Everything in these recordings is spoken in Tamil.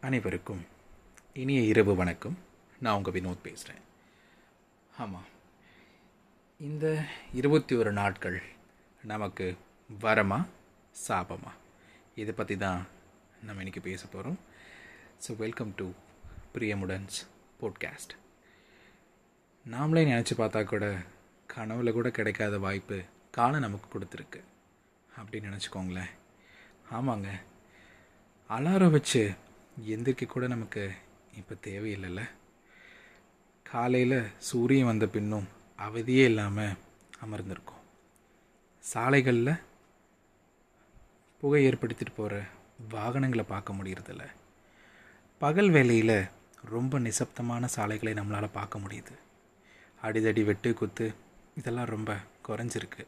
அனைவருக்கும் இனிய இரவு வணக்கம். நான் உங்கள் வினோத் பேசுகிறேன் ஆமாம் இந்த இருபத்தி ஒரு நாட்கள் நமக்கு வரமா சாபமா? இதை பற்றி தான் நம்ம இன்றைக்கி பேச போகிறோம் ஸோ வெல்கம் டு பிரியமுடன்ஸ் போட்காஸ்ட் நாமளே நினச்சி பார்த்தா கூட கனவுல கூட கிடைக்காத வாய்ப்பு காலம் நமக்கு கொடுத்துருக்கு. அப்படின்னு நினச்சிக்கோங்களேன். ஆமாங்க. அலாரம் வச்சு எந்திரிக்க கூட நமக்கு இப்போ தேவையில்லைல்ல. காலையில் சூரியன் வந்த பின்னும் அவதியே இல்லாமல் அமர்ந்திருக்கோம். சாலைகளில் புகை ஏற்படுத்திட்டு போகிற வாகனங்களை பார்க்க முடியறதில்ல. பகல் வேலையில் ரொம்ப நிசப்தமான சாலைகளை நம்மளால் பார்க்க முடியுது. அடிதடி வெட்டு குத்து இதெல்லாம் ரொம்ப குறைஞ்சிருக்கு.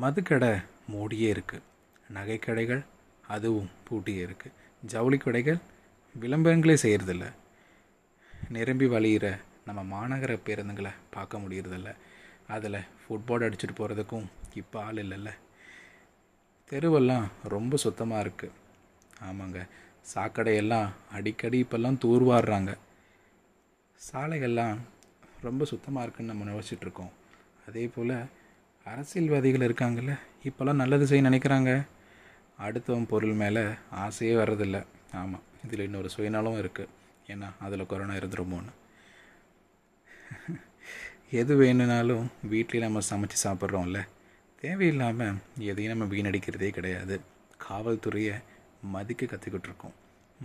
மதுக்கடை மூடியே இருக்குது நகைக்கடைகள் அதுவும் பூட்டியே இருக்குது ஜவுளி கடைகள் விளம்பரங்களே செய்கிறதில்ல நிரம்பி வழியிற நம்ம மாநகர பேருந்துங்களை பார்க்க முடியறதில்ல. அதில் ஃபுட்பால் அடிச்சுட்டு போகிறதுக்கும் இப்போ ஆள் இல்லைல்ல. தெருவெல்லாம் ரொம்ப சுத்தமாக இருக்குது ஆமாங்க. சாக்கடையெல்லாம் அடிக்கடி இப்போல்லாம் தூர்வாடுறாங்க சாலைகள்லாம் ரொம்ப சுத்தமாக இருக்குன்னு நம்ம நினச்சிட்ருக்கோம் அதே போல் அரசியல்வாதிகள் இருக்காங்கல்ல இப்போல்லாம் நல்லது செய்ய நினைக்கிறாங்க. அடுத்தவன் பொருள் மேலே ஆசையே வர்றதில்ல. ஆமாம் இதில் இன்னொரு சுயநலம் இருக்குது ஏன்னா அதில் கொரோனா இருந்துருமோன்னு. எது வேணும்னாலும் வீட்லேயே நம்ம சமைச்சு சாப்பிட்றோம்ல. தேவையில்லாமல் எதையும் நம்ம வீணடிக்கிறதே கிடையாது. காவல்துறையை மதிக்க கற்றுக்கிட்டு இருக்கோம்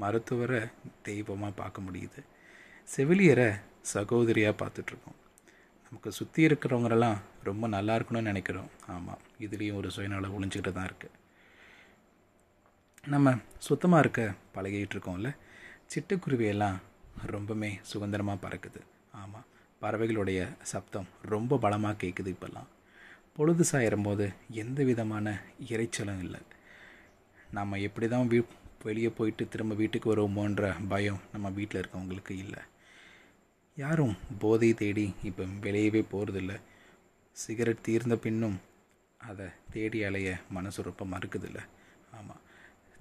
மருத்துவரை தெய்வமாக பார்க்க முடியுது. செவிலியரை சகோதரியாக பார்த்துட்ருக்கோம் நமக்கு சுற்றி இருக்கிறவங்களெல்லாம் ரொம்ப நல்லா இருக்கணும்னு நினைக்கிறோம். ஆமாம் இதுலேயும் ஒரு சுயநலம் ஒழிஞ்சிக்கிட்டு தான் இருக்குது நம்ம சுத்தமாக இருக்க பழகிட்டு இருக்கோம்ல சிட்டுக்குருவியெல்லாம் ரொம்பவுமே சுதந்திரமாக பறக்குது. ஆமாம் பறவைகளுடைய சப்தம் ரொம்ப பலமாக கேட்குது இப்போல்லாம். பொழுது சாயிரும் போது எந்த விதமான இறைச்சலும் இல்லை. நம்ம எப்படி தான் வீ வெளியே போயிட்டு திரும்ப வீட்டுக்கு வருவோமோன்ற பயம் நம்ம வீட்டில் இருக்கவங்களுக்கு இல்லை. யாரும் போதை தேடி இப்போ வெளியவே போகிறதில்ல சிகரெட் தீர்ந்த பின்னும் அதை தேடி அலைய மனசு ரொம்ப மறுக்குதில்ல. ஆமாம்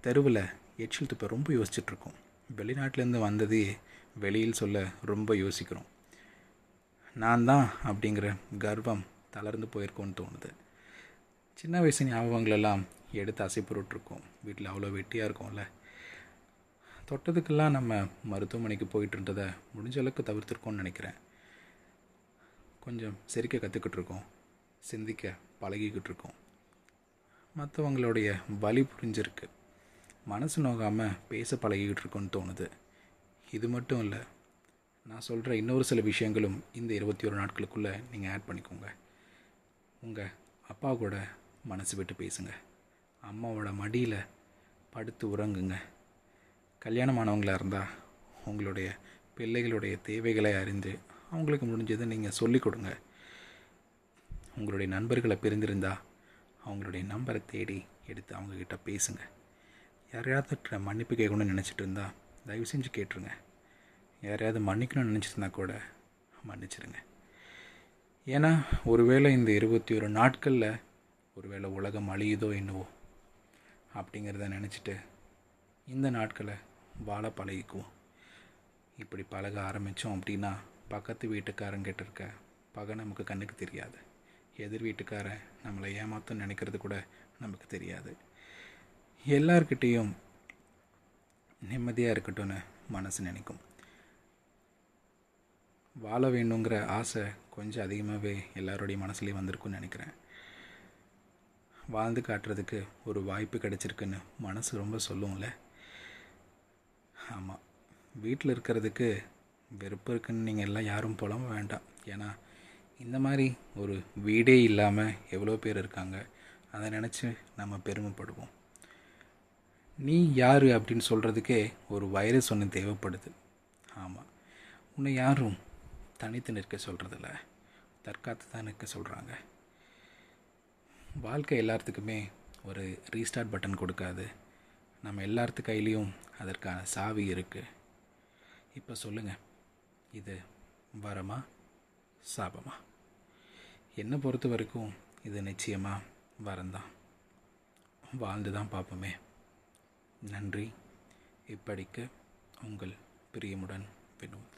தெருவில் எச்சில் துப்ப ரொம்ப யோசிச்சுட்ருக்கோம். வெளிநாட்டிலேருந்து வந்ததே வெளியில் சொல்ல ரொம்ப யோசிக்கிறோம். நான் தான் அப்படிங்கிற கர்வம் தளர்ந்து போயிருக்கோன்னு தோணுது. சின்ன வயசு ஞாபகங்களெல்லாம் எடுத்து அசைப்பொருட்ருக்கோம் வீட்டில் அவ்வளோ வெட்டியாக இருக்கோம்ல. தொட்டதுக்கெல்லாம் நம்ம மருத்துவமனைக்கு போயிட்டு இருந்ததை முடிஞ்ச அளவுக்கு தவிர்த்துருக்கோம்னு நினைக்கிறேன். கொஞ்சம் சிரிக்க கற்றுக்கிட்டு இருக்கோம் சிந்திக்க பழகிக்கிட்டு இருக்கோம் மற்றவங்களுடைய வலி புரிஞ்சிருக்கு. மனசு நோகாமல் பேச பழகிக்கிட்டு இருக்கோன்னு தோணுது. இது மட்டும் இல்லை நான் சொல்கிற இன்னொரு சில விஷயங்களும் இந்த இருபத்தி ஒரு நாட்களுக்குள்ளே நீங்கள் ஆட் பண்ணிக்கோங்க. உங்கள் அப்பா கூட மனசு விட்டு பேசுங்க. அம்மாவோட மடியில் படுத்து உறங்குங்க. கல்யாணமானவங்களாக இருந்தால் உங்களுடைய பிள்ளைகளுடைய தேவைகளை அறிந்து அவங்களுக்கு முடிஞ்சதை நீங்கள் சொல்லிக் கொடுங்க. உங்களுடைய நண்பர்களை பிரிந்திருந்தால் அவங்களுடைய நம்பரை தேடி எடுத்து அவங்கக்கிட்ட பேசுங்கள் யாரையாவது மன்னிப்பு கேட்கணும்னு நினச்சிட்டு இருந்தா தயவு செஞ்சு கேட்டுருங்க. யாரையாவது மன்னிக்கணும்னு நினச்சிருந்தா கூட மன்னிச்சிருங்க. ஏன்னா ஒருவேளை இந்த இருபத்தி ஒரு நாட்களில் ஒருவேளை உலகம் அழியுதோ என்னவோ அப்படிங்கிறத நினச்சிட்டு இந்த நாட்களை வாழ பழகிக்குவோம். இப்படி பழக ஆரம்பித்தோம் அப்படின்னா பக்கத்து வீட்டுக்காரங்கிட்ட இருக்க பகை நமக்கு கண்ணுக்கு தெரியாது. எதிர் வீட்டுக்காரன் நம்மளை ஏமாத்தம் நினைக்கிறது கூட நமக்கு தெரியாது. எல்லார்கிட்டேயும் நிம்மதியாக இருக்கட்டும்னு மனசு நினைக்கும். வாழ வேணுங்கிற ஆசை கொஞ்சம் அதிகமாகவே எல்லாருடைய மனசுலேயும் வந்திருக்குன்னு நினைக்கிறேன். வாழ்ந்து காட்டுறதுக்கு ஒரு வாய்ப்பு கிடைச்சிருக்குன்னு மனசு ரொம்ப சொல்லுவோம்ல ஆமாம் வீட்டில் இருக்கிறதுக்கு வெறுப்பு இருக்குன்னு நீங்கள் எல்லாம் யாரும் புலம்ப வேண்டாம். ஏன்னா இந்த மாதிரி ஒரு வீடே இல்லாமல் எவ்வளோ பேர் இருக்காங்க அதை நினச்சி நம்ம பெருமைப்படுவோம். நீ யார் அப்படின்னு சொல்கிறதுக்கே ஒரு வைரஸ் ஒன்று தேவைப்படுது. ஆமாம் உன்னை யாரும் தனித்து நிற்க சொல்கிறதில்ல தற்காத்து தான் நிற்க சொல்கிறாங்க வாழ்க்கை எல்லாத்துக்குமே ஒரு ரீஸ்டார்ட் பட்டன் கொடுக்காது. நம்ம எல்லாத்து கையிலையும் அதற்கான சாவி இருக்குது இப்போ சொல்லுங்கள் இது வரமா? சாபமா? என்னை பொறுத்த வரைக்கும் இது நிச்சயமாக வரந்தான் வாழ்ந்து தான் பார்ப்போமே. நன்றி. இப்படிக்கு உங்கள் பிரியமுடன் வினோத்